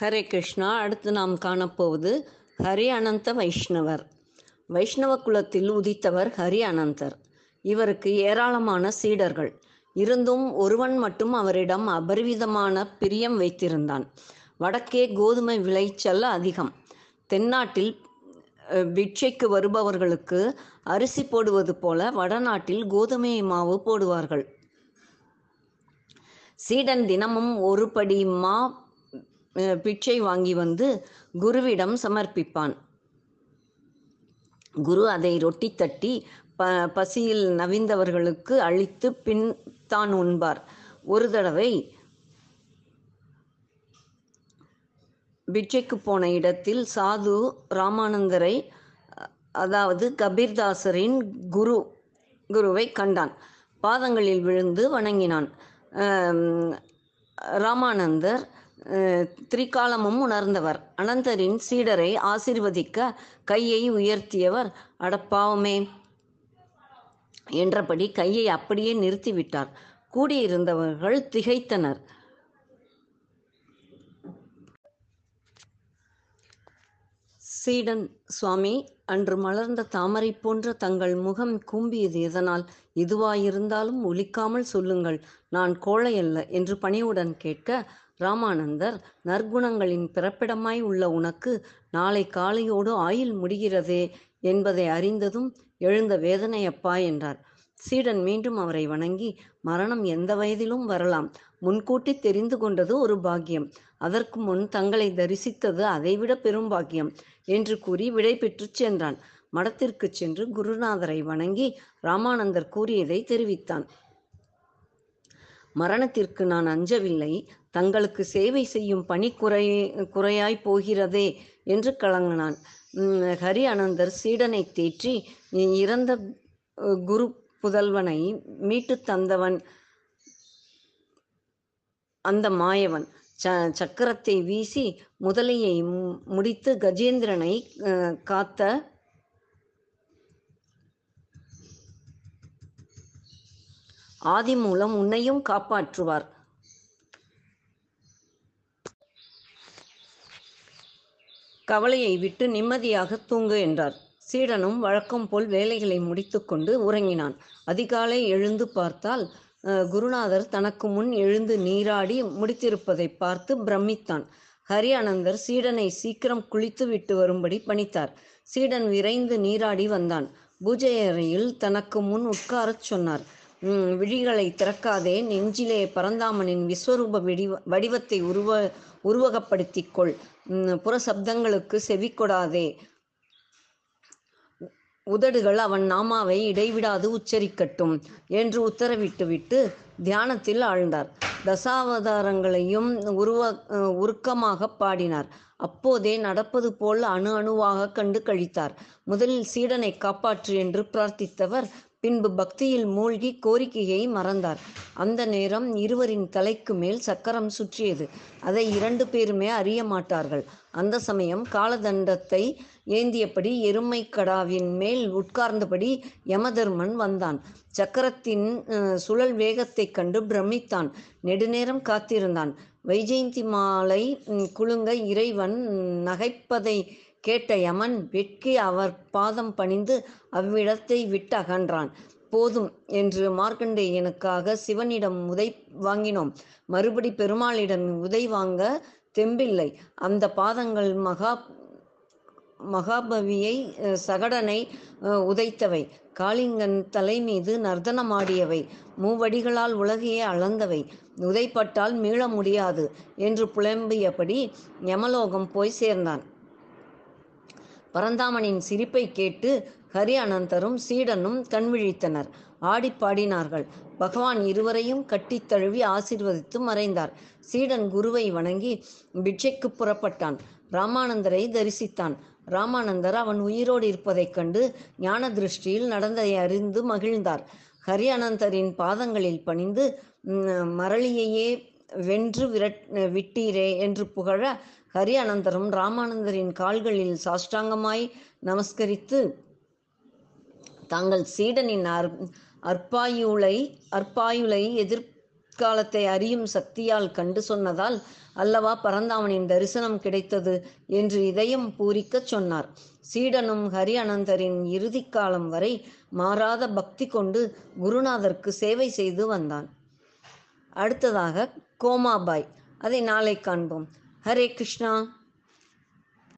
ஹரே கிருஷ்ணா. அடுத்து நாம் காணப்போவது ஹரி அனந்த வைஷ்ணவர். வைஷ்ணவ குலத்தில் உதித்தவர் ஹரி அனந்தர். இவருக்கு ஏராளமான சீடர்கள். இருந்தும் ஒருவன் மட்டும் அவரிடம் அபரிவிதமான பிரியம் வைத்திருந்தான். வடக்கே கோதுமை விளைச்சல் அதிகம். தென்னாட்டில் பிட்சைக்கு வருபவர்களுக்கு அரிசி போடுவது போல வடநாட்டில் கோதுமை மாவு போடுவார்கள். சீடன் தினமும் ஒரு படி மா பிச்சை வாங்கி வந்து குருவிடம் சமர்ப்பிப்பான். குரு அதை ரொட்டி தட்டி ப பசியில் நவிந்தவர்களுக்கு அளித்து பின் தான் உண்பார். ஒரு தடவை பிச்சைக்கு போன இடத்தில் சாது ராமானந்தரை அதாவது கபீர்தாசரின் குரு குருவை கண்டான். பாதங்களில் விழுந்து வணங்கினான். ராமானந்தர் திரிகாலமும் உணர்ந்தவர். அனந்தரின் சீடரை ஆசிர்வதிக்க கையை உயர்த்தியவர் அடப்பாவமே என்றபடி கையை அப்படியே நிறுத்திவிட்டார். கூடியிருந்தவர்கள் திகைத்தனர். சீடன் சுவாமி அன்று மலர்ந்த தாமரை போன்ற தங்கள் முகம் கூம்பியது எதனால்? எதுவாயிருந்தாலும் ஒலிக்காமல் சொல்லுங்கள். நான் கோழையல்ல என்று பணிவுடன் கேட்க ராமானந்தர் நற்குணங்களின் பிறப்பிடமாய் உள்ள உனக்கு நாளை காலையோடு ஆயுள் முடிகிறதே என்பதை அறிந்ததும் எழுந்த வேதனை அப்பா என்றார். சீடன் மீண்டும் அவரை வணங்கி மரணம் எந்த வயதிலும் வரலாம். முன்கூட்டி தெரிந்து கொண்டது ஒரு பாக்கியம். அதற்கு முன் தங்களை தரிசித்தது அதைவிட பெரும் பாக்கியம் என்று கூறி விடை பெற்று சென்றான். மடத்திற்கு சென்று குருநாதரை வணங்கி ராமானந்தர் கூறியதை தெரிவித்தான். மரணத்திற்கு நான் அஞ்சவில்லை. தங்களுக்கு சேவை செய்யும் பணி குறை குறையாய் போகிறதே என்று கலங்கினான். உம், ஹரி அனந்தர் சீடனை தேற்றி இறந்த குரு புதல்வனை மீட்டுத் தந்தவன் அந்த மாயவன். ச சக்கரத்தை வீசி முதலையை மு- முடித்து கஜேந்திரனை காத்த ஆதி மூலம் உன்னையும் காப்பாற்றுவார். கவலையை விட்டு நிம்மதியாக தூங்கு என்றார். சீடனும் வழக்கம் போல் வேலைகளை முடித்துக்கொண்டு உறங்கினான். அதிகாலை எழுந்து பார்த்தால் குருநாதர் தனக்கு முன் எழுந்து நீராடி முடித்திருப்பதை பார்த்து பிரமித்தான். ஹரி அனந்தர் சீடனை சீக்கிரம் குளித்து விட்டு வரும்படி பணித்தார். சீடன் விரைந்து நீராடி வந்தான். பூஜை அறையில் தனக்கு முன் உட்காரச் சொன்னார். விழிகளை திறக்காதே. நெஞ்சிலே பரந்தாமனின் விஸ்வரூப வடிவ வடிவத்தை உருவ உருவகப்படுத்திக் கொள். புற சப்தங்களுக்கு செவி கொடாதே. உதடுகள் அவன் நாமாவை இடைவிடாது உச்சரிக்கட்டும் என்று உத்தரவிட்டுவிட்டு தியானத்தில் ஆழ்ந்தார். தசாவதாரங்களையும் உருவ உருக்கமாக பாடினார். அப்போதே நடப்பது போல் அணு அணுவாக கண்டு கழித்தார். முதலில் சீடனை காப்பாற்று என்று பிரார்த்தித்தவர் பின்பு பக்தியில் மூழ்கி கோரிக்கையை மறந்தார். அந்த நேரம் இருவரின் தலைக்கு மேல் சக்கரம் சுற்றியது. அதை இரண்டு பேருமே அறிய மாட்டார்கள். அந்த சமயம் காலதண்டத்தை ஏந்தியபடி எருமை கடாவின் மேல் உட்கார்ந்தபடி யமதர்மன் வந்தான். சக்கரத்தின் சுழல் வேகத்தைக் கண்டு பிரமித்தான். நெடுநேரம் காத்திருந்தான். வைஜெயந்தி மாலை குலுங்க இறைவன் நகைப்பதை கேட்ட யமன் வெட்கி அவர் பாதம் பணிந்து அவ்விடத்தை விட்டு அகன்றான். போதும் என்று மார்க்கண்டேயனுக்காக சிவனிடம் உதை வாங்கினோம். மறுபடி பெருமாளிடம் உதை வாங்க தெம்பில்லை. அந்த பாதங்கள் மகா மகாபவியை சகடனை உதைத்தவை. காளிங்கன் தலை மீது நர்த்தனமாடியவை மூவடிகளால் உலகையே அளந்தவை. உதைப்பட்டால் மீள முடியாது என்று புலம்பியபடி யமலோகம் போய் சேர்ந்தான். பரந்தாமனின் சிரிப்பை கேட்டு ஹரி அனந்தரும் சீடனும் கண்விழித்தனர். ஆடி பாடினார்கள். பகவான் இருவரையும் கட்டி தழுவி ஆசிர்வதித்து மறைந்தார். சீடன் குருவை வணங்கி பிட்சைக்கு புறப்பட்டான். ராமானந்தரை தரிசித்தான். ராமானந்தர் அவன் உயிரோடு இருப்பதைக் கண்டு ஞான திருஷ்டியில் நடந்ததை அறிந்து மகிழ்ந்தார். ஹரி அனந்தரின் பாதங்களில் பணிந்து மரளியையே வென்று விரட் விட்டீரே என்று புகழ ஹரி அனந்தரும் ராமானந்தரின் கால்களில் சாஷ்டாங்கமாய் நமஸ்கரித்து தாங்கள் சீடனின் அற் அற்பாயுளை அற்பாயுளை எதிர்காலத்தை அறியும் சக்தியால் கண்டு சொன்னதால் அல்லவா பரந்தாமனின் தரிசனம் கிடைத்தது என்று இதயம் பூரிக்கச் சொன்னார். சீடனும் ஹரி அனந்தரின் இறுதி காலம் வரை மாறாத பக்தி கொண்டு குருநாதருக்கு சேவை செய்து வந்தான். அடுத்ததாக கோமாபாய் அதை நாளை காண்போம். ஹரே கிருஷ்ணா.